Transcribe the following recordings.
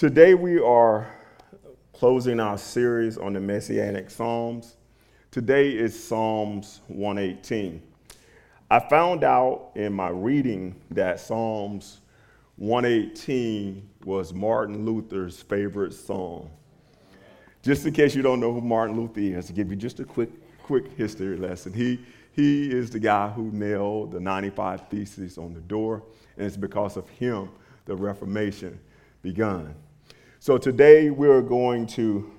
Today we are closing our series on the Messianic Psalms. Today is Psalms 118. I found out in my reading that Psalms 118 was Martin Luther's favorite psalm. Just in case you don't know who Martin Luther is, to give you just a quick, quick history lesson. He, he is the guy who nailed the 95 Theses on the door, and it's because of him the Reformation begun. So today we're going to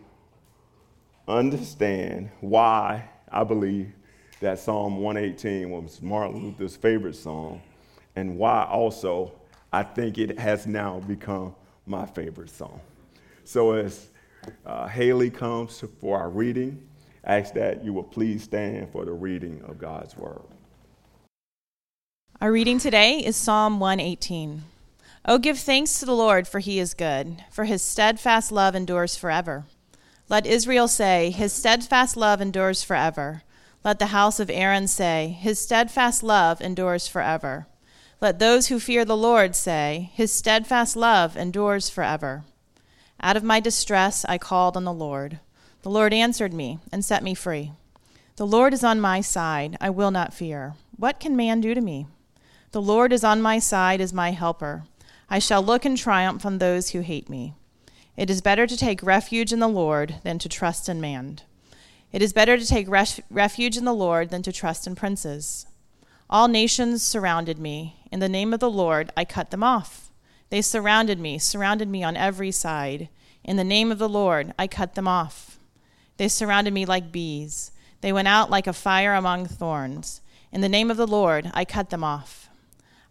understand why I believe that Psalm 118 was Martin Luther's favorite psalm, and why also I think it has now become my favorite song. So as uh, Haley comes for our reading, I ask that you will please stand for the reading of God's word. Our reading today is Psalm 118. Oh, give thanks to the Lord, for he is good, for his steadfast love endures forever. Let Israel say, His steadfast love endures forever. Let the house of Aaron say, His steadfast love endures forever. Let those who fear the Lord say, His steadfast love endures forever. Out of my distress I called on the Lord. The Lord answered me and set me free. The Lord is on my side. I will not fear. What can man do to me? The Lord is on my side as my helper. I shall look in triumph on those who hate me. It is better to take refuge in the Lord than to trust in man. It is better to take ref- refuge in the Lord than to trust in princes. All nations surrounded me. In the name of the Lord, I cut them off. They surrounded me, surrounded me on every side. In the name of the Lord, I cut them off. They surrounded me like bees. They went out like a fire among thorns. In the name of the Lord, I cut them off.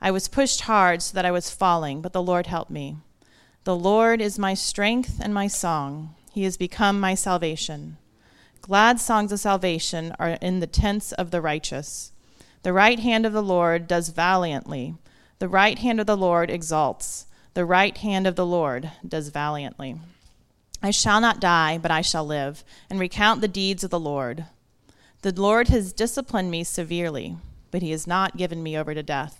I was pushed hard so that I was falling, but the Lord helped me. The Lord is my strength and my song. He has become my salvation. Glad songs of salvation are in the tents of the righteous. The right hand of the Lord does valiantly. The right hand of the Lord exalts. The right hand of the Lord does valiantly. I shall not die, but I shall live, and recount the deeds of the Lord. The Lord has disciplined me severely, but he has not given me over to death.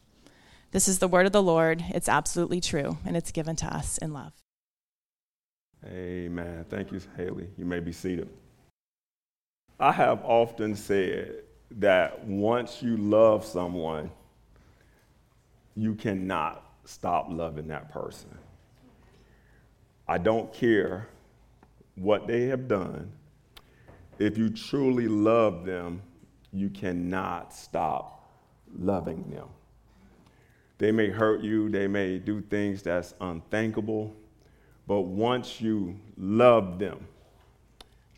This is the word of the Lord. It's absolutely true, and it's given to us in love. Amen. Thank you, Haley. You may be seated. I have often said that once you love someone, you cannot stop loving that person. I don't care what they have done. If you truly love them, you cannot stop loving them. They may hurt you, they may do things that's unthinkable, but once you love them,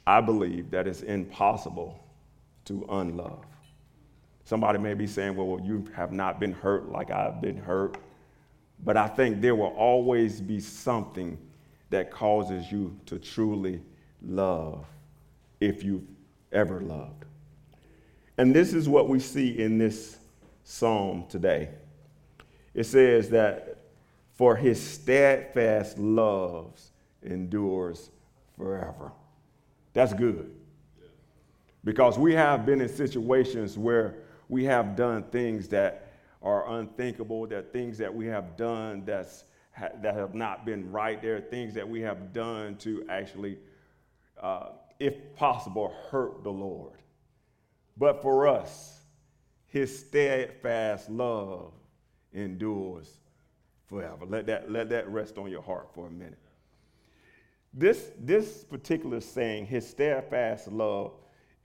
I believe that it's impossible to unlove. Somebody may be saying, well, you have not been hurt like I've been hurt. But I think there will always be something that causes you to truly love if you've ever loved. And this is what we see in this psalm today it says that for his steadfast loves endures forever. That's good. Because we have been in situations where we have done things that are unthinkable, that things that we have done that's, that have not been right. There are things that we have done to actually, uh, if possible, hurt the Lord. But for us, his steadfast love endures forever. Let that, let that rest on your heart for a minute. This, this particular saying, his steadfast love,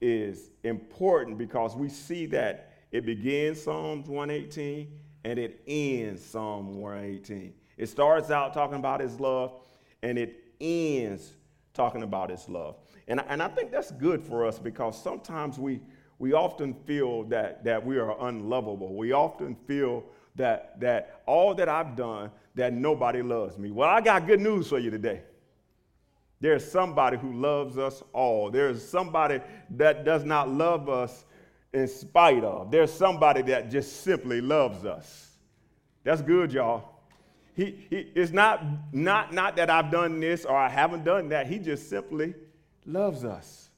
is important because we see that it begins Psalms 118 and it ends Psalm 118. It starts out talking about his love and it ends talking about his love. And, and I think that's good for us because sometimes we, we often feel that, that we are unlovable. We often feel that, that all that I've done, that nobody loves me. Well, I got good news for you today. There's somebody who loves us all. There's somebody that does not love us in spite of. There's somebody that just simply loves us. That's good, y'all. He, he, it's not, not, not that I've done this or I haven't done that. He just simply loves us.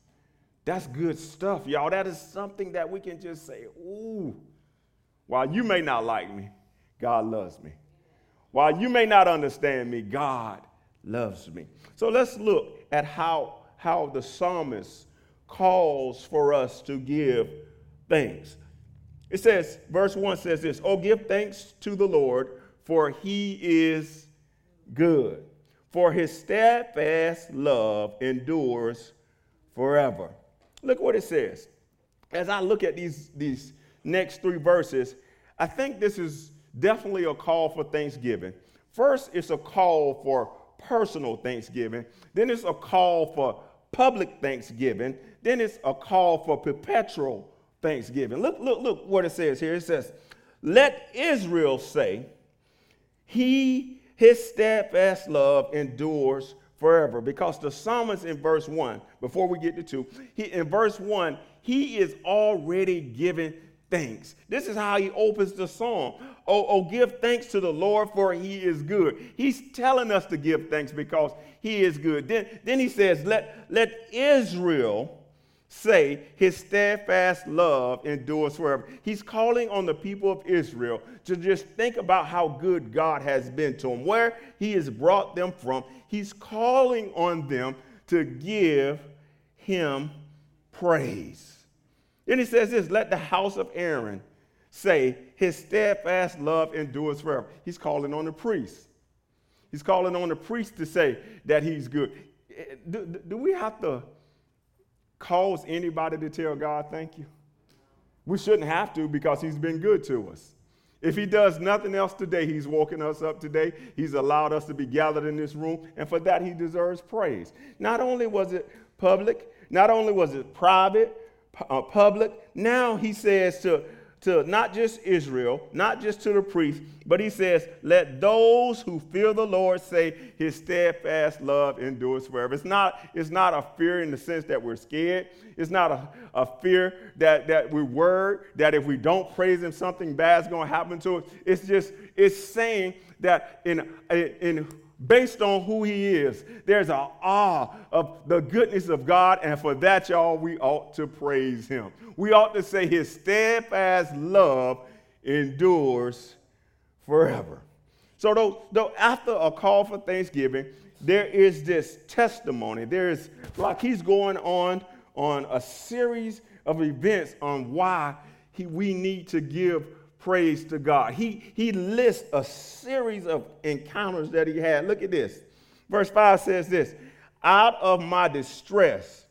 That's good stuff, y'all. That is something that we can just say, ooh, while you may not like me, God loves me. While you may not understand me, God loves me. So let's look at how, how the psalmist calls for us to give thanks. It says, verse 1 says this Oh, give thanks to the Lord, for he is good, for his steadfast love endures forever. Look what it says. As I look at these, these next three verses, I think this is definitely a call for thanksgiving. First, it's a call for personal thanksgiving. Then it's a call for public thanksgiving. Then it's a call for perpetual thanksgiving. Look, look, look what it says here. It says, Let Israel say, He, his steadfast love endures forever. Because the psalmist in verse 1, before we get to 2, he, in verse 1, he is already giving thanks. This is how he opens the song. Oh, oh, give thanks to the Lord, for he is good. He's telling us to give thanks because he is good. Then, then he says, let, let Israel say his steadfast love endures forever. He's calling on the people of Israel to just think about how good God has been to them, where he has brought them from. He's calling on them to give him praise. Then he says this let the house of Aaron say, His steadfast love endures forever. He's calling on the priest. He's calling on the priest to say that he's good. Eh, do, do we have to cause anybody to tell God thank you? We shouldn't have to because he's been good to us. If he does nothing else today, he's woken us up today. He's allowed us to be gathered in this room, and for that, he deserves praise. Not only was it public, not only was it private, uh, public. Now he says to, to not just Israel, not just to the priests, but he says, Let those who fear the Lord say, His steadfast love endures forever. It's not, it's not a fear in the sense that we're scared. It's not a, a fear that, that we're worried that if we don't praise Him, something bad is going to happen to us. It's just, it's saying that in, in based on who he is. There's an awe of the goodness of God, and for that, y'all, we ought to praise him. We ought to say his steadfast love endures forever. So, though, though after a call for thanksgiving, there is this testimony. There is like he's going on on a series of events on why he, we need to give praise to God. He, he lists a series of encounters that he had. Look at this. Verse 5 says this Out of my distress,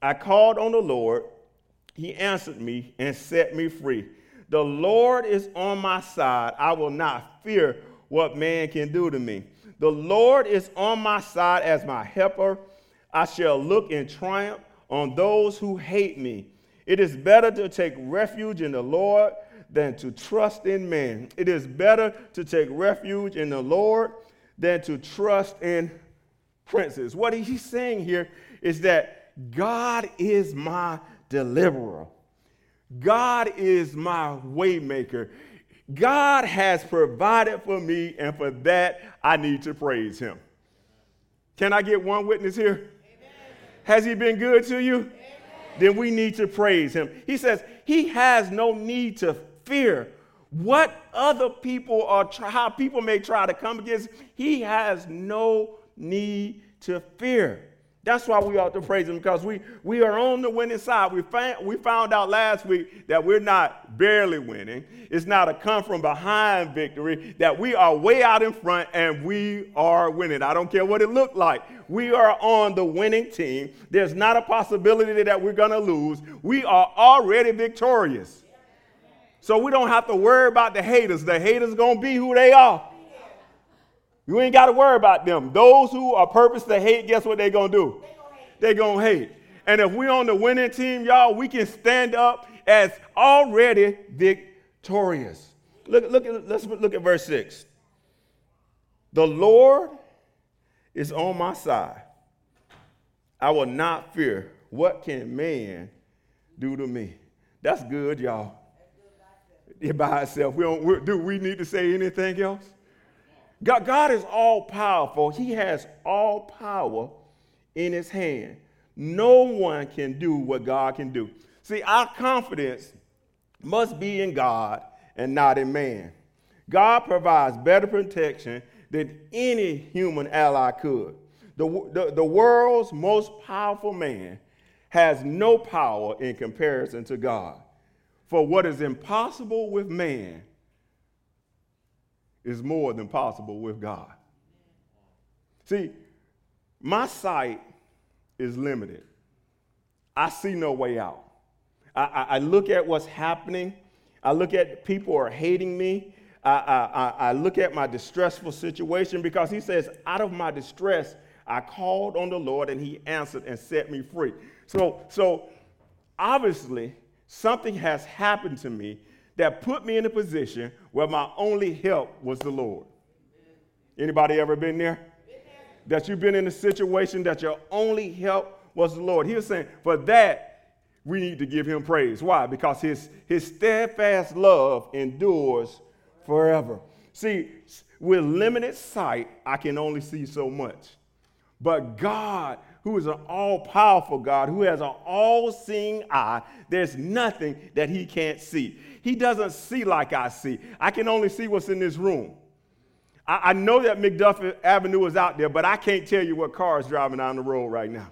I called on the Lord. He answered me and set me free. The Lord is on my side. I will not fear what man can do to me. The Lord is on my side as my helper. I shall look in triumph on those who hate me. It is better to take refuge in the Lord than to trust in man. It is better to take refuge in the Lord than to trust in princes. What he's saying here is that God is my deliverer. God is my waymaker. God has provided for me, and for that I need to praise him. Can I get one witness here? Amen. Has he been good to you? Amen. Then we need to praise him. He says he has no need to fear what other people are, how people may try to come against. He has no need to fear. That's why we ought to praise him because we, we are on the winning side. We, we found out last week that we're not barely winning. It's not a come from behind victory, that we are way out in front and we are winning. I don't care what it looked like. We are on the winning team. There's not a possibility that we're going to lose. We are already victorious. So we don't have to worry about the haters. The haters to be who they are. You ain't got to worry about them. Those who are purpose to hate, guess what they're going to do? They're going to hate. And if we're on the winning team, y'all, we can stand up as already victorious. Look, look, let's look at verse 6. The Lord is on my side. I will not fear. What can man do to me? That's good, y'all. It by itself. We don't, do we need to say anything else? God, God is all powerful. He has all power in his hand. No one can do what God can do. See, our confidence must be in God and not in man. God provides better protection than any human ally could. The, the, the world's most powerful man has no power in comparison to God. For what is impossible with man is more than possible with God. See, my sight is limited. I see no way out. I, I, I look at what's happening. I look at people are hating me. I, I, I look at my distressful situation because he says, out of my distress, I called on the Lord and he answered and set me free. So, so obviously, something has happened to me that put me in a position where my only help was the Lord. Anybody ever been there? That you've been in a situation that your only help was the Lord. He was saying, for that, we need to give him praise. Why? Because his, his steadfast love endures forever. See, with limited sight, I can only see so much. But God who is an all powerful God, who has an all seeing eye, there's nothing that he can't see. He doesn't see like I see. I can only see what's in this room. I, I know that McDuffie Avenue is out there, but I can't tell you what car is driving down the road right now.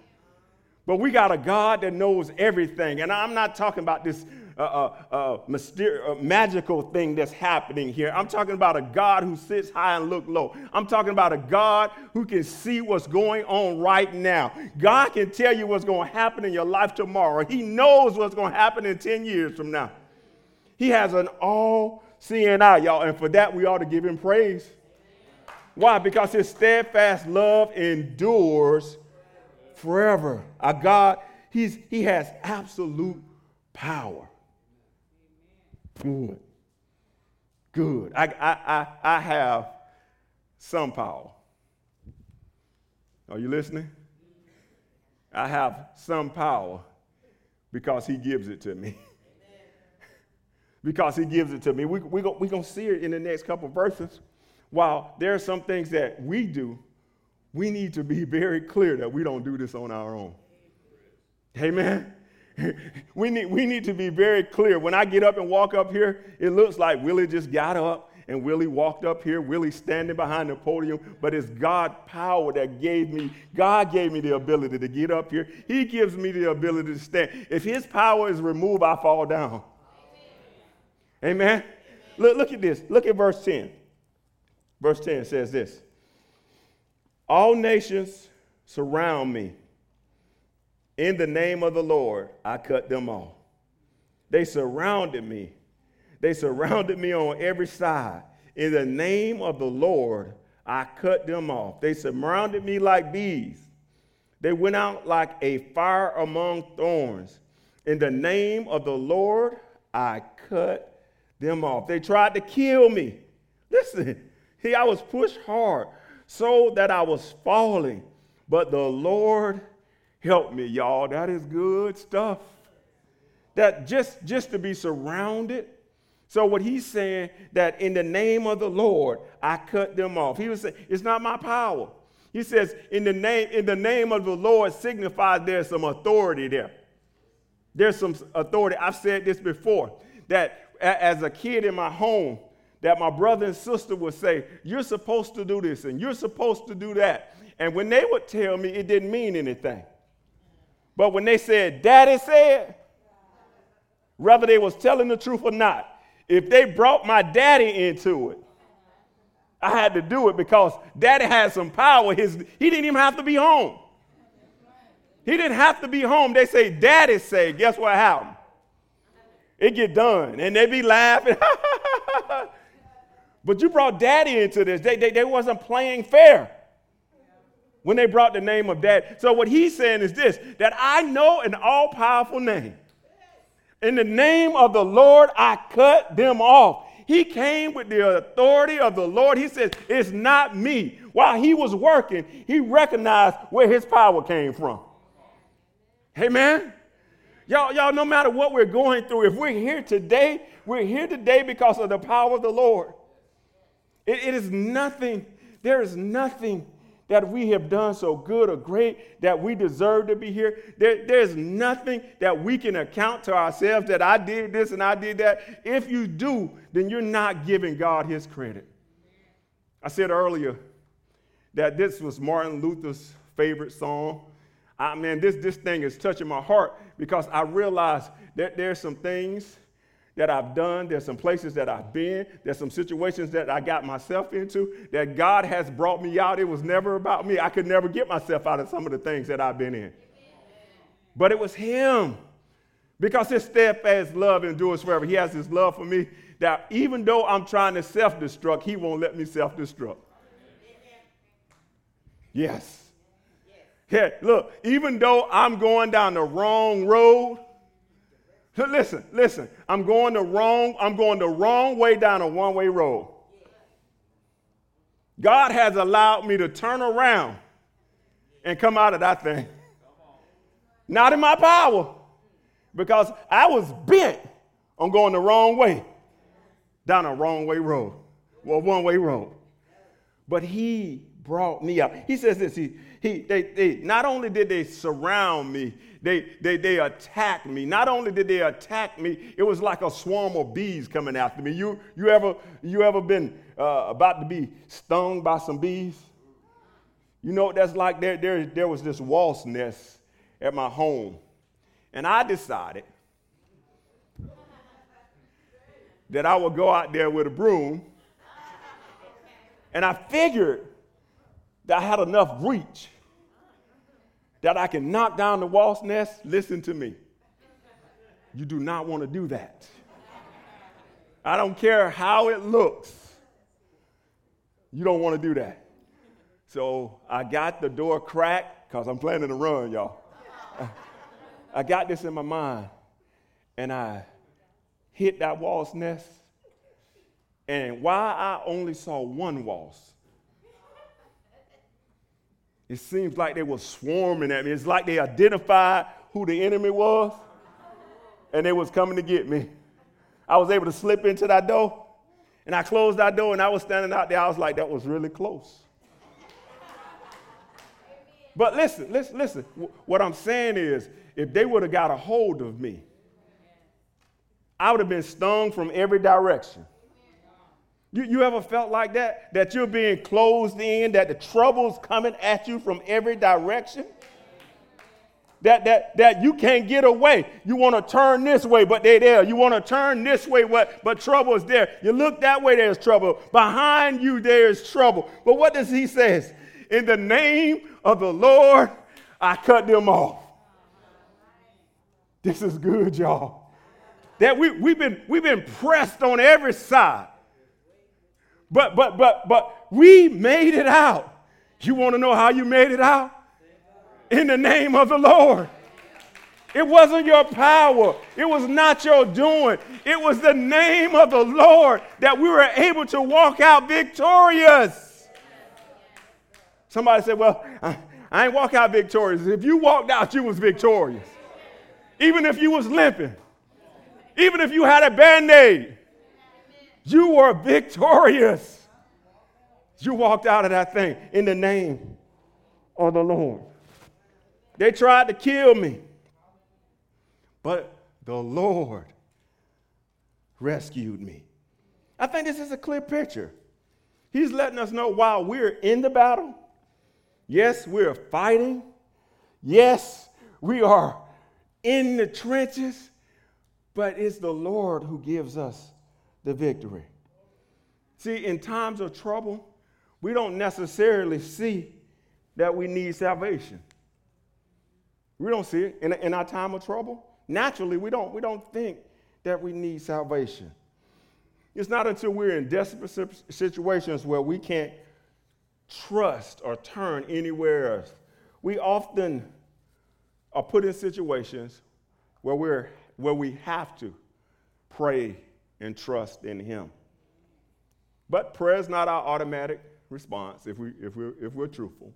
But we got a God that knows everything. And I'm not talking about this uh, uh, uh, magical thing that's happening here. I'm talking about a God who sits high and look low. I'm talking about a God who can see what's going on right now. God can tell you what's going to happen in your life tomorrow. He knows what's going to happen in 10 years from now. He has an all seeing eye, y'all. And for that, we ought to give him praise. Why? Because his steadfast love endures forever. A God, he's, he has absolute power. Good. Good. I, I, I, I have some power. Are you listening? I have some power because he gives it to me. because he gives it to me. We're we, we going to see it in the next couple verses. While there are some things that we do, we need to be very clear that we don't do this on our own. Amen we, need, we need to be very clear. When I get up and walk up here, it looks like Willie just got up and Willie walked up here, Willie standing behind the podium, but it's God power that gave me, God gave me the ability to get up here. He gives me the ability to stand. If his power is removed, I fall down. Amen. Amen. Look, look at this. Look at verse 10. Verse 10 says this All nations surround me. In the name of the Lord, I cut them off. They surrounded me. They surrounded me on every side. In the name of the Lord, I cut them off. They surrounded me like bees. They went out like a fire among thorns. In the name of the Lord, I cut them off. They tried to kill me. Listen, see, I was pushed hard so that I was falling, but the Lord Help me, y'all. That is good stuff. That just, just to be surrounded, So what he's saying that in the name of the Lord, I cut them off. He was saying, it's not my power. He says, in the name, in the name of the Lord signifies there's some authority there. There's some authority. I've said this before that as a kid in my home, that my brother and sister would say, You're supposed to do this and you're supposed to do that. And when they would tell me, it didn't mean anything. But when they said, Daddy said, whether they was telling the truth or not, if they brought my daddy into it, I had to do it because daddy had some power. His, he didn't even have to be home. He didn't have to be home. They say, Daddy say, guess what happened? It get done. And they be laughing. but you brought daddy into this. They, they, they wasn't playing fair when they brought the name of dad. So what he's saying is this, that I know an all-powerful name in the name of the Lord, I cut them off. He came with the authority of the Lord. He says, It's not me. While he was working, he recognized where his power came from. Amen. Y'all, y'all, no matter what we're going through, if we're here today, we're here today because of the power of the Lord. it, it is nothing, there is nothing that we have done so good or great that we deserve to be here. There, there's nothing that we can account to ourselves that I did this and I did that. If you do, then you're not giving God his credit. I said earlier that this was Martin Luther's favorite song. I mean, this, this thing is touching my heart because I realize that there's some things that I've done, there's some places that I've been, there's some situations that I got myself into that God has brought me out. It was never about me. I could never get myself out of some of the things that I've been in. But it was Him. Because His steadfast love endures forever. He has His love for me that even though I'm trying to self destruct, He won't let me self destruct. Yes. Yeah, look, even though I'm going down the wrong road, Listen, listen. I'm going the wrong, I'm going the wrong way down a one-way road. God has allowed me to turn around and come out of that thing. Not in my power, because I was bent on going the wrong way, down a wrong way road, well, one way road. But he brought me up. He says this. He, he, they, they, not only did they surround me, they, they, they attacked me. Not only did they attack me, it was like a swarm of bees coming after me. You, you, ever, you ever been uh, about to be stung by some bees? You know what that's like? There, there, there was this wasp nest at my home. And I decided that I would go out there with a broom. And I figured that I had enough reach that I can knock down the wasp nest, listen to me. You do not want to do that. I don't care how it looks. You don't want to do that. So I got the door cracked because I'm planning to run, y'all. I got this in my mind and I hit that wasp nest. And while I only saw one wasp, it seems like they were swarming at me. It's like they identified who the enemy was and they was coming to get me. I was able to slip into that door and I closed that door and I was standing out there. I was like, that was really close. But listen, listen, listen. What I'm saying is, if they would have got a hold of me, I would have been stung from every direction. You, you ever felt like that? That you're being closed in, that the trouble's coming at you from every direction? That, that, that you can't get away. You want to turn this way, but they're there. You want to turn this way, but, but trouble is there. You look that way, there's trouble. Behind you, there's trouble. But what does he say? In the name of the Lord, I cut them off. This is good, y'all. That we, we've, been, we've been pressed on every side. But, but, but, but we made it out. You want to know how you made it out? In the name of the Lord. It wasn't your power. It was not your doing. It was the name of the Lord that we were able to walk out victorious. Somebody said, Well, I, I ain't walk out victorious. If you walked out, you was victorious. Even if you was limping. Even if you had a band-aid. You were victorious. You walked out of that thing in the name of the Lord. They tried to kill me, but the Lord rescued me. I think this is a clear picture. He's letting us know while we're in the battle, yes, we're fighting, yes, we are in the trenches, but it's the Lord who gives us the victory. See, in times of trouble, we don't necessarily see that we need salvation. We don't see it in, in our time of trouble. Naturally, we don't, we don't think that we need salvation. It's not until we're in desperate situations where we can't trust or turn anywhere else. We often are put in situations where, we're, where we have to pray and trust in Him. But prayer is not our automatic response if, we, if, we're, if we're truthful.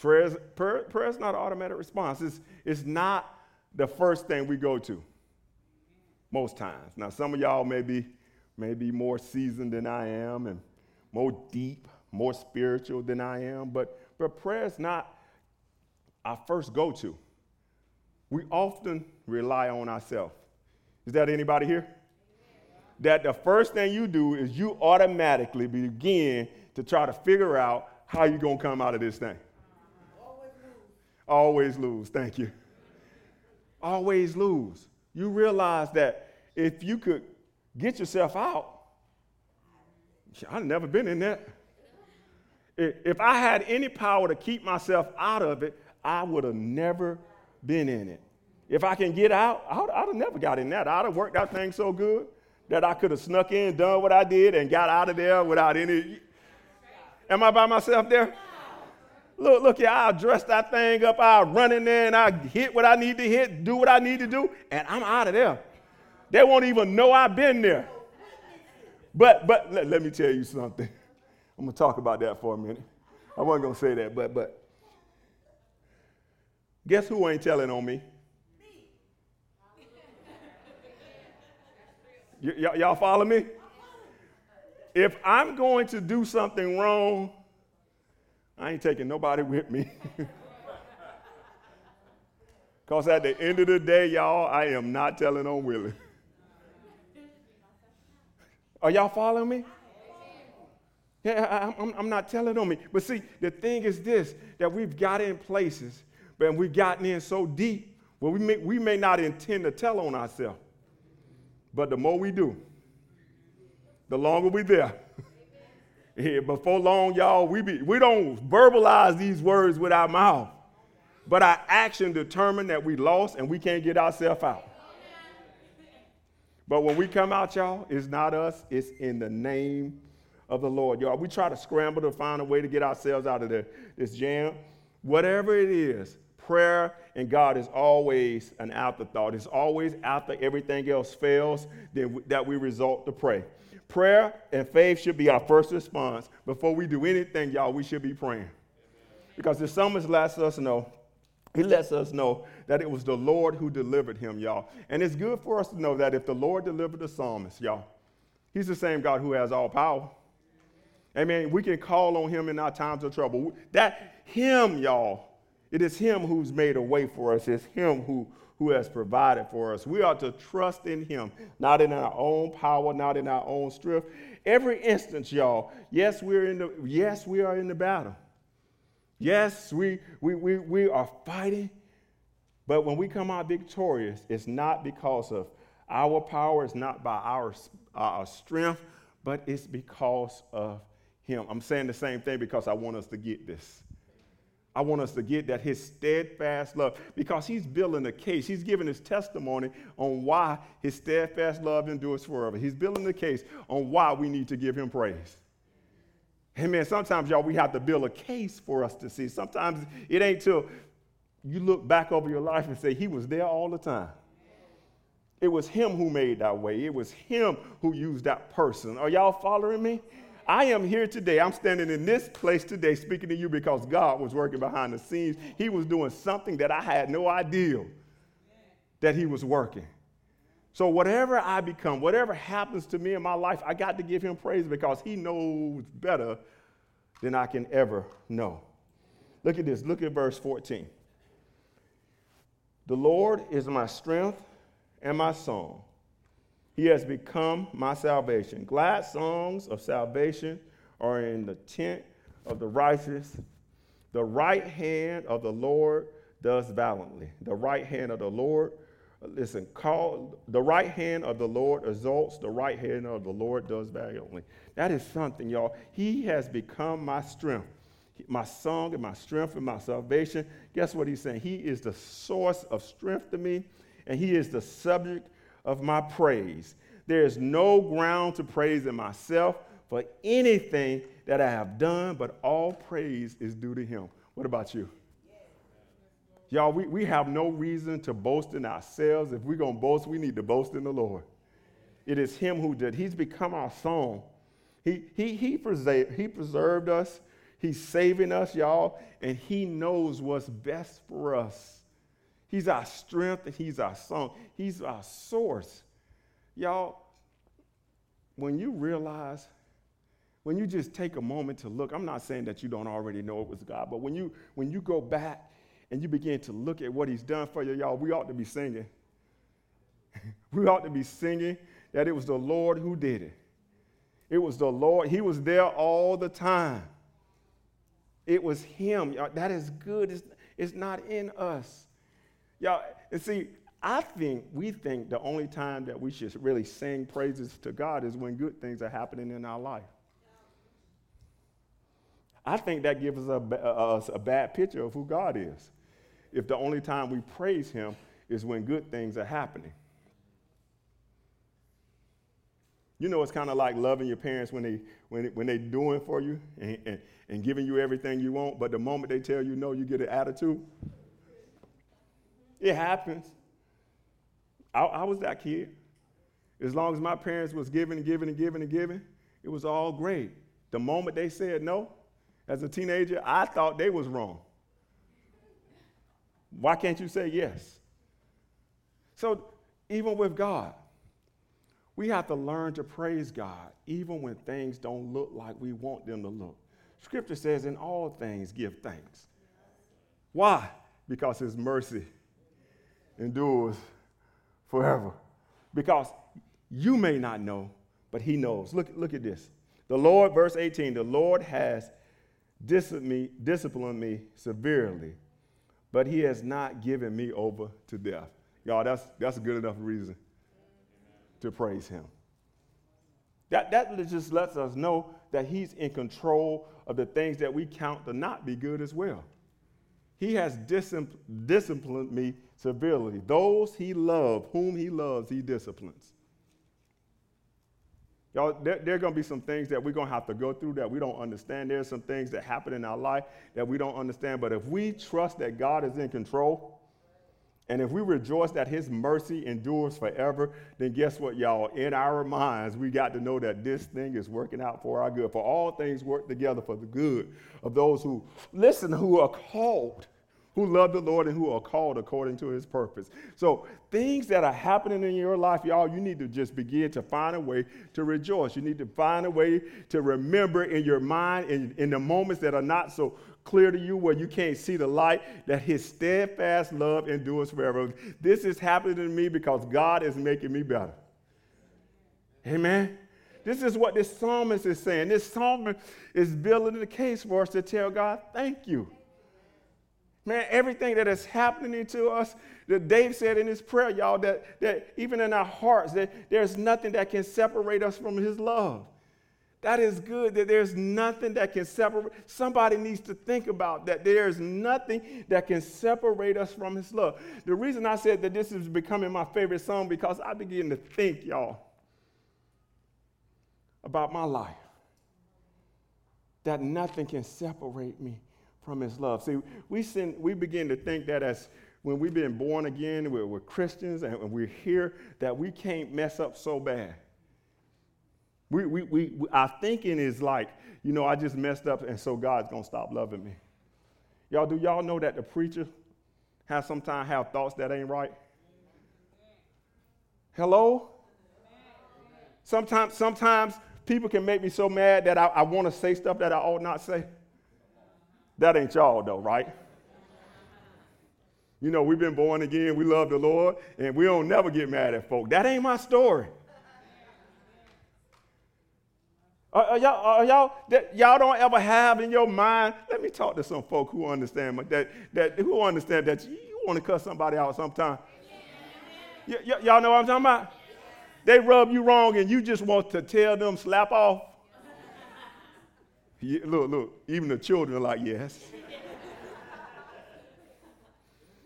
Prayer is, prayer, is not an automatic response. It's, it's not the first thing we go to most times. Now, some of y'all may be, may be more seasoned than I am and more deep, more spiritual than I am, but, but prayer is not our first go to. We often rely on ourselves. Is that anybody here? That the first thing you do is you automatically begin to try to figure out how you're going to come out of this thing. Always lose. Always lose. Thank you. Always lose. You realize that if you could get yourself out, I've never been in that. If I had any power to keep myself out of it, I would have never been in it. If I can get out, I'd, I'd have never got in that. I'd have worked that thing so good that I could have snuck in, done what I did, and got out of there without any. Am I by myself there? Look, look here, I'll dress that thing up, I'll run in there and I'll hit what I need to hit, do what I need to do, and I'm out of there. They won't even know I've been there. But but let, let me tell you something. I'm gonna talk about that for a minute. I wasn't gonna say that, but but guess who ain't telling on me? Y- y- y'all follow me? If I'm going to do something wrong, I ain't taking nobody with me. Because at the end of the day, y'all, I am not telling on Willie. Are y'all following me? Yeah, I'm, I'm not telling on me. But see, the thing is this that we've got in places, but we've gotten in so deep where we may, we may not intend to tell on ourselves. But the more we do, the longer we're there. Yeah, before long, y'all, we, be, we don't verbalize these words with our mouth, but our action determine that we lost and we can't get ourselves out. But when we come out, y'all, it's not us, it's in the name of the Lord. Y'all, we try to scramble to find a way to get ourselves out of the, this jam. Whatever it is, prayer and God is always an afterthought. It's always after everything else fails that we resort to pray. Prayer and faith should be our first response. Before we do anything, y'all, we should be praying. Because the psalmist lets us know, he lets us know that it was the Lord who delivered him, y'all. And it's good for us to know that if the Lord delivered the psalmist, y'all, he's the same God who has all power. Amen. We can call on him in our times of trouble. That him, y'all, it is him who's made a way for us. It's him who who has provided for us. We are to trust in him, not in our own power, not in our own strength. Every instance, y'all, yes, we're in the yes, we are in the battle. Yes, we we we, we are fighting, but when we come out victorious, it's not because of our power, it's not by our, our strength, but it's because of him. I'm saying the same thing because I want us to get this. I want us to get that his steadfast love, because he's building a case. He's giving his testimony on why his steadfast love endures forever. He's building the case on why we need to give him praise. Amen. Sometimes, y'all, we have to build a case for us to see. Sometimes it ain't till you look back over your life and say, He was there all the time. It was Him who made that way, it was Him who used that person. Are y'all following me? I am here today. I'm standing in this place today speaking to you because God was working behind the scenes. He was doing something that I had no idea that He was working. So, whatever I become, whatever happens to me in my life, I got to give him praise because he knows better than I can ever know. Look at this. Look at verse 14. The Lord is my strength and my song. He has become my salvation. Glad songs of salvation are in the tent of the righteous. The right hand of the Lord does valiantly. The right hand of the Lord, listen, call the right hand of the Lord exalts, the right hand of the Lord does valiantly. That is something, y'all. He has become my strength, my song and my strength and my salvation. Guess what he's saying? He is the source of strength to me, and he is the subject of my praise. There is no ground to praise in myself for anything that I have done, but all praise is due to him. What about you? Y'all, we, we have no reason to boast in ourselves. If we're going to boast, we need to boast in the Lord. It is Him who did. He's become our song. He, he, he, preserved, he preserved us. He's saving us, y'all, and He knows what's best for us. He's our strength and He's our song. He's our source. Y'all, when you realize, when you just take a moment to look, I'm not saying that you don't already know it was God, but when you when you go back and you begin to look at what he's done for you, y'all, we ought to be singing. we ought to be singing that it was the Lord who did it. It was the Lord. He was there all the time. It was him. That is good. It's, it's not in us. Y'all, and see, I think we think the only time that we should really sing praises to God is when good things are happening in our life. I think that gives us a, a, a bad picture of who God is if the only time we praise Him is when good things are happening. You know, it's kind of like loving your parents when they when when they doing for you and, and, and giving you everything you want, but the moment they tell you no, you get an attitude. It happens. I, I was that kid. As long as my parents was giving and giving and giving and giving, it was all great. The moment they said no, as a teenager, I thought they was wrong. Why can't you say yes? So, even with God, we have to learn to praise God even when things don't look like we want them to look. Scripture says, in all things, give thanks. Why? Because His mercy endures forever. Because you may not know, but He knows. Look, look at this. The Lord, verse 18, the Lord has disciplined me, severely but he has not given me over to death. Y'all, that's, that's a good enough reason to praise him. That, that just lets us know that he's in control of the things that we count to not be good as well. He has disciplined me severely. Those he loves, whom he loves, he disciplines. Y'all, there, there are going to be some things that we're going to have to go through that we don't understand. There's some things that happen in our life that we don't understand. But if we trust that God is in control, and if we rejoice that his mercy endures forever, then guess what, y'all? In our minds, we got to know that this thing is working out for our good. For all things work together for the good of those who listen, who are called who love the Lord and who are called according to his purpose. So, things that are happening in your life, y'all, you need to just begin to find a way to rejoice. You need to find a way to remember in your mind, in, in the moments that are not so clear to you, where you can't see the light, that his steadfast love endures forever. This is happening to me because God is making me better. Amen. This is what this psalmist is saying. This psalmist is building the case for us to tell God, thank you. Man, everything that is happening to us, that Dave said in his prayer, y'all, that, that even in our hearts, that there's nothing that can separate us from his love. That is good that there's nothing that can separate. Somebody needs to think about that. There's nothing that can separate us from his love. The reason I said that this is becoming my favorite song because I begin to think, y'all, about my life. That nothing can separate me from his love. See, we, send, we begin to think that as when we've been born again, we're, we're Christians and we're here, that we can't mess up so bad. We, we, we, our thinking is like, you know, I just messed up and so God's to stop loving me. Y'all, do y'all know that the preacher has sometimes have thoughts that ain't right? Hello? Sometimes, sometimes people can make me so mad that I, I want to say stuff that I ought not say. That ain't y'all, though, right? You know, we've been born again, we love the Lord, and we don't never get mad at folk. That ain't my story. Are, y'all, are y'all, that y'all don't ever have in your mind, let me talk to some folk who understand that, that who understand that you, you want to cut somebody out sometime. Y- y- y'all know what I'm talking about? They rub you wrong and you just want to tell them slap off. Yeah, look, look, even the children are like, yes.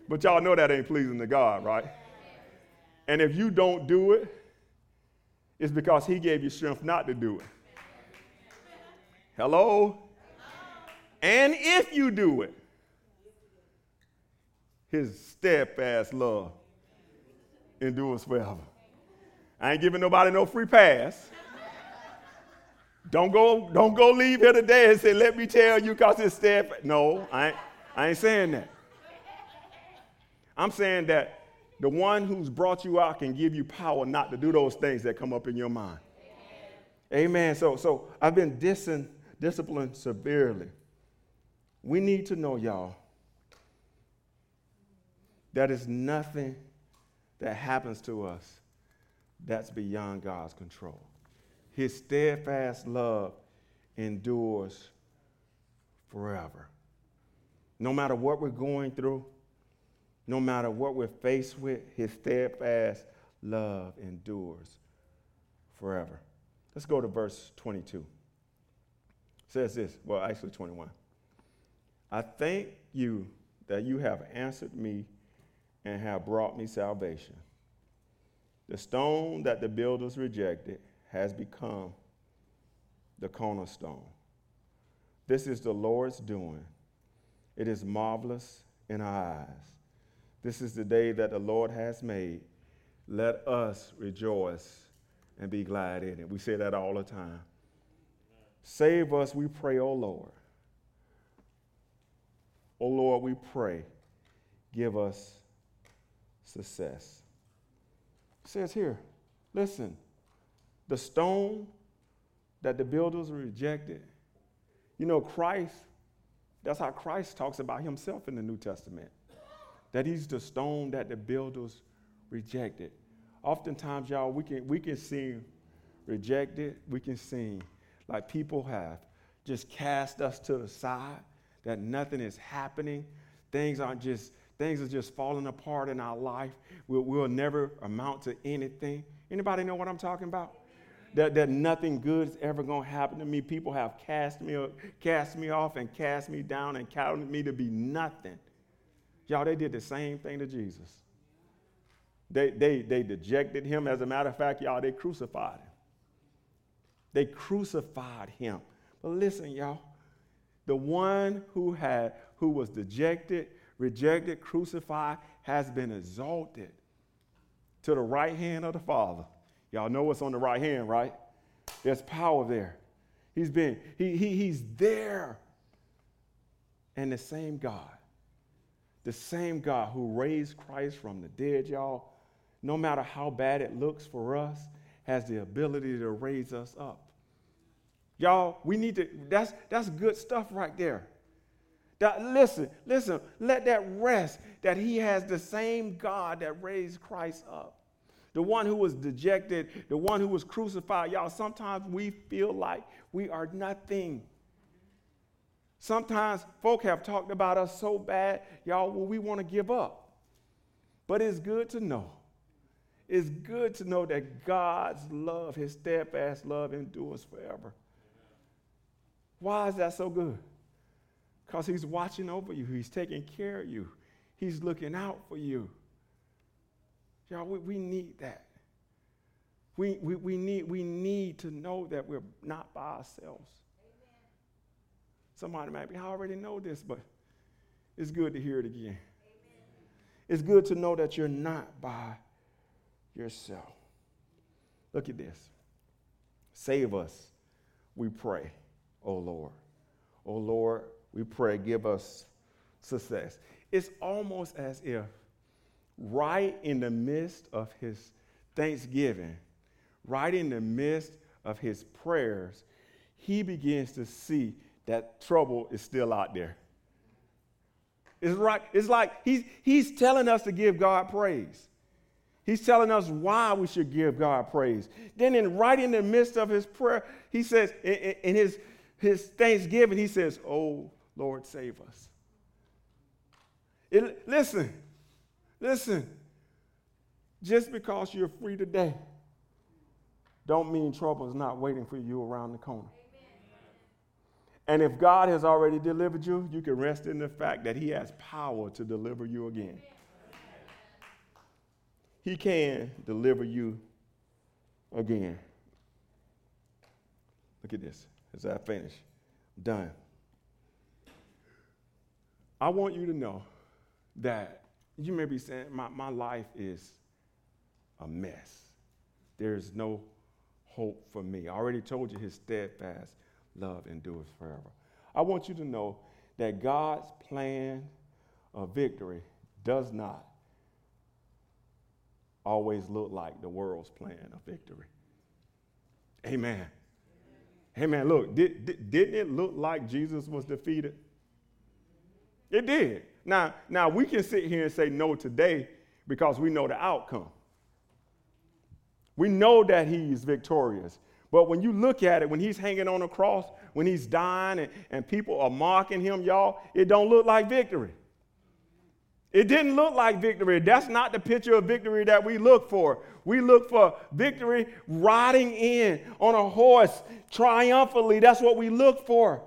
but y'all know that ain't pleasing to God, right? And if you don't do it, it's because He gave you strength not to do it. Hello? And if you do it, his steadfast love endures forever. I ain't giving nobody no free pass. Don't go, don't go leave here today and say, let me tell you because it's steadfast. No, I ain't, I ain't saying that. I'm saying that the one who's brought you out can give you power not to do those things that come up in your mind. Amen. Amen. So, so I've been dissing disciplined severely. We need to know, y'all, that is nothing that happens to us that's beyond God's control. His steadfast love endures forever. No matter what we're going through, no matter what we're faced with, his steadfast love endures forever. Let's go to verse 22 says this, well, actually 21. I thank you that you have answered me and have brought me salvation. The stone that the builders rejected has become the cornerstone. This is the Lord's doing. It is marvelous in our eyes. This is the day that the Lord has made. Let us rejoice and be glad in it. We say that all the time. Save us, we pray, O oh Lord. O oh Lord, we pray, give us success. It says here, listen, the stone that the builders rejected, you know, Christ, that's how Christ talks about himself in the New Testament, that he's the stone that the builders rejected. Oftentimes, y'all, we can, we can see rejected, we can see like people have just cast us to the side, that nothing is happening. Things aren't just, things are just falling apart in our life. We'll, we'll never amount to anything. Anybody know what I'm talking about? That, that nothing good is ever going to happen to me. People have cast me, cast me off and cast me down and counted me to be nothing. Y'all, they did the same thing to Jesus. They, they, they dejected him. As a matter of fact, y'all, they crucified him. They crucified him. But listen, y'all, the one who had who was dejected, rejected, crucified has been exalted to the right hand of the Father. Y'all know what's on the right hand, right? There's power there. He's been, he, he, he's there. And the same God, the same God who raised Christ from the dead, y'all, no matter how bad it looks for us, has the ability to raise us up. Y'all, we need to, that's, that's good stuff right there. That, listen, listen, let that rest that he has the same God that raised Christ up. The one who was dejected, the one who was crucified. Y'all, sometimes we feel like we are nothing. Sometimes folk have talked about us so bad, y'all, well, we want to give up. But it's good to know. It's good to know that God's love, his steadfast love, endures forever. Why is that so good? Because he's watching over you, he's taking care of you, he's looking out for you. Y'all, we, we need that. We, we, we, need, we need to know that we're not by ourselves. Amen. Somebody might be, I already know this, but it's good to hear it again. Amen. It's good to know that you're not by yourself. Look at this. Save us, we pray. O Lord. O Lord, we pray, give us success. It's almost as if right in the midst of his thanksgiving, right in the midst of his prayers, he begins to see that trouble is still out there. It's, right, it's like he's, he's telling us to give God praise. He's telling us why we should give God praise. Then, in right in the midst of his prayer, he says, in, in his, his thanksgiving, he says, Oh, Lord, save us. It, listen, listen. Just because you're free today, don't mean trouble is not waiting for you around the corner. And if God has already delivered you, you can rest in the fact that He has power to deliver you again. He can deliver you again. Look at this as I finish. Done. I want you to know that you may be saying, my, my life is a mess. There's no hope for me. I already told you his steadfast love endures forever. I want you to know that God's plan of victory does not always look like the world's plan of victory. Amen. Amen. Look, did, did, didn't it look like Jesus was defeated? It did. Now, now we can sit here and say no today because we know the outcome. We know that he's victorious. But when you look at it, when he's hanging on a cross, when he's dying and, and people are mocking him, y'all, it don't look like victory. It didn't look like victory. That's not the picture of victory that we look for. We look for victory riding in on a horse triumphantly. That's what we look for.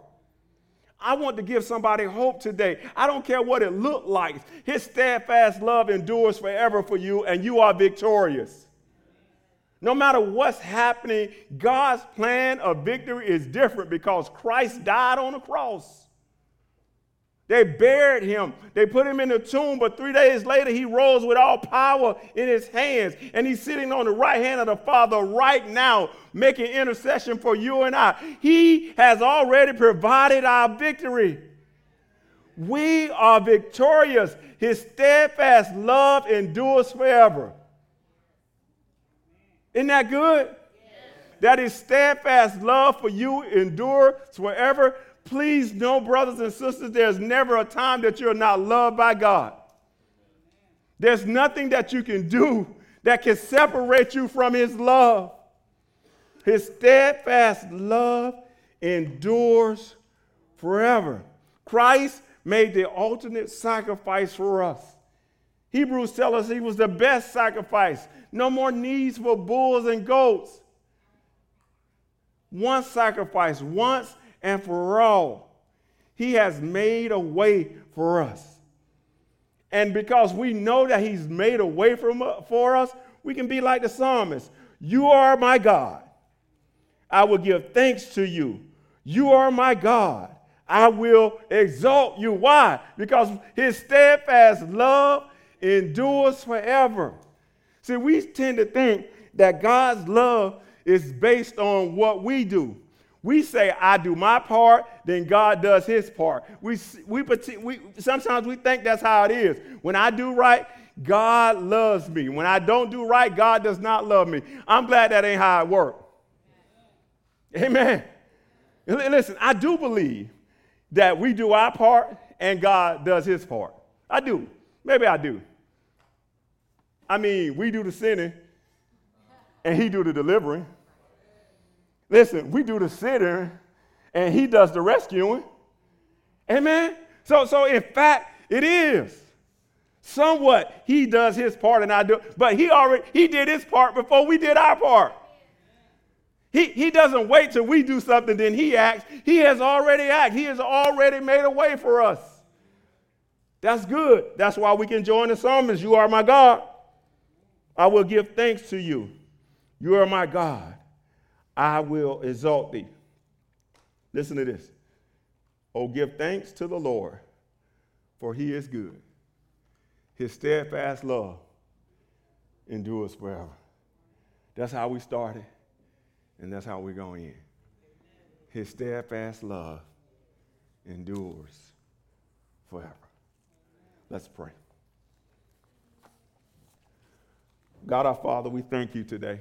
I want to give somebody hope today. I don't care what it looked like. His steadfast love endures forever for you, and you are victorious. No matter what's happening, God's plan of victory is different because Christ died on the cross. They buried him. They put him in the tomb, but three days later, he rose with all power in his hands. And he's sitting on the right hand of the Father right now, making intercession for you and I. He has already provided our victory. We are victorious. His steadfast love endures forever. Isn't that good? That his steadfast love for you endures forever. Please know, brothers and sisters, there's never a time that you're not loved by God. There's nothing that you can do that can separate you from his love. His steadfast love endures forever. Christ made the ultimate sacrifice for us. Hebrews tell us he was the best sacrifice. No more needs for bulls and goats. One sacrifice, once and for all. He has made a way for us. And because we know that He's made a way for, for us, we can be like the psalmist You are my God. I will give thanks to you. You are my God. I will exalt you. Why? Because His steadfast love endures forever. See, we tend to think that God's love is based on what we do. We say, I do my part, then God does his part. We, we, we, sometimes we think that's how it is. When I do right, God loves me. When I don't do right, God does not love me. I'm glad that ain't how it works. Amen. Listen, I do believe that we do our part and God does his part. I do. Maybe I do. I mean, we do the sinning and he do the delivering. Listen, we do the sitting and he does the rescuing. Amen. So, so in fact, it is. Somewhat he does his part and I do, but he already he did his part before we did our part. He, he doesn't wait till we do something, then he acts. He has already acted. He has already made a way for us. That's good. That's why we can join the psalmist. You are my God. I will give thanks to you. You are my God. I will exalt thee. Listen to this. Oh, give thanks to the Lord, for he is good. His steadfast love endures forever. That's how we started, and that's how we're going in. His steadfast love endures forever. Let's pray. God our Father, we thank you today.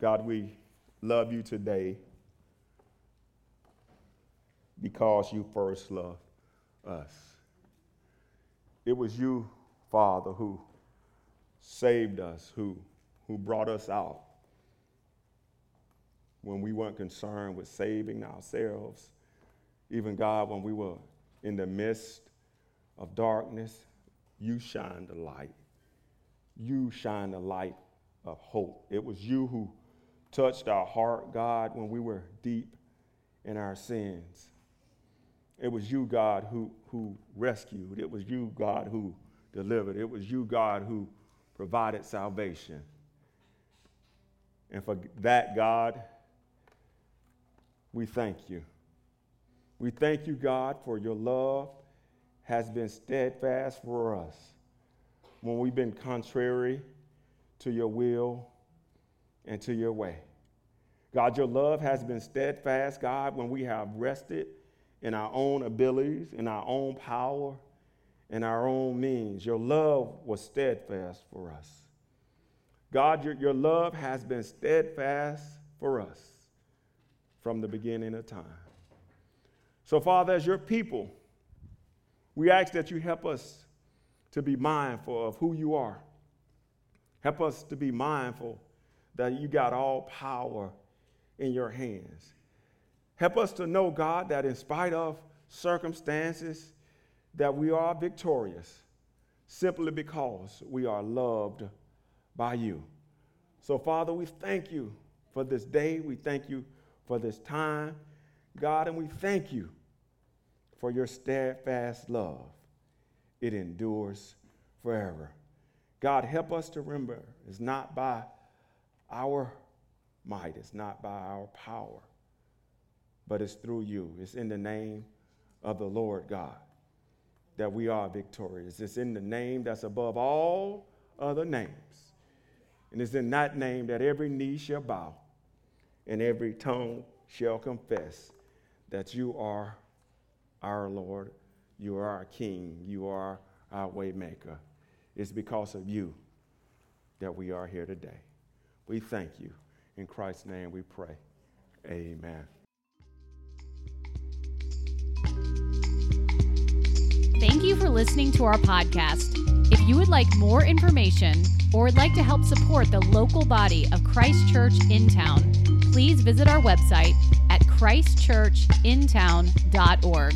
God, we love you today because you first loved us. It was you, Father, who saved us, who, who brought us out when we weren't concerned with saving ourselves. Even God, when we were in the midst of darkness, you shined the light. You shined the light of hope. It was you who touched our heart, God, when we were deep in our sins. It was you, God, who, who rescued. It was you, God, who delivered. It was you, God, who provided salvation. And for that, God, we thank you. We thank you, God, for your love has been steadfast for us when we've been contrary to your will and to your way. God, your love has been steadfast, God, when we have rested in our own abilities, in our own power, in our own means. Your love was steadfast for us. God, your, your love has been steadfast for us from the beginning of time. So, Father, as your people, we ask that you help us to be mindful of who you are. Help us to be mindful that you got all power in your hands. Help us to know, God, that in spite of circumstances, that we are victorious simply because we are loved by you. So, Father, we thank you for this day. We thank you for this time, God, and we thank you for your steadfast love. It endures forever. God, help us to remember it's not by our might, it's not by our power, but it's through you. It's in the name of the Lord God that we are victorious. It's in the name that's above all other names. And it's in that name that every knee shall bow and every tongue shall confess that you are our Lord, you are our King, you are our waymaker. It's because of you that we are here today. We thank you. In Christ's name we pray. Amen. Thank you for listening to our podcast. If you would like more information or would like to help support the local body of Christ Church in town, please visit our website at christchurchintown.org.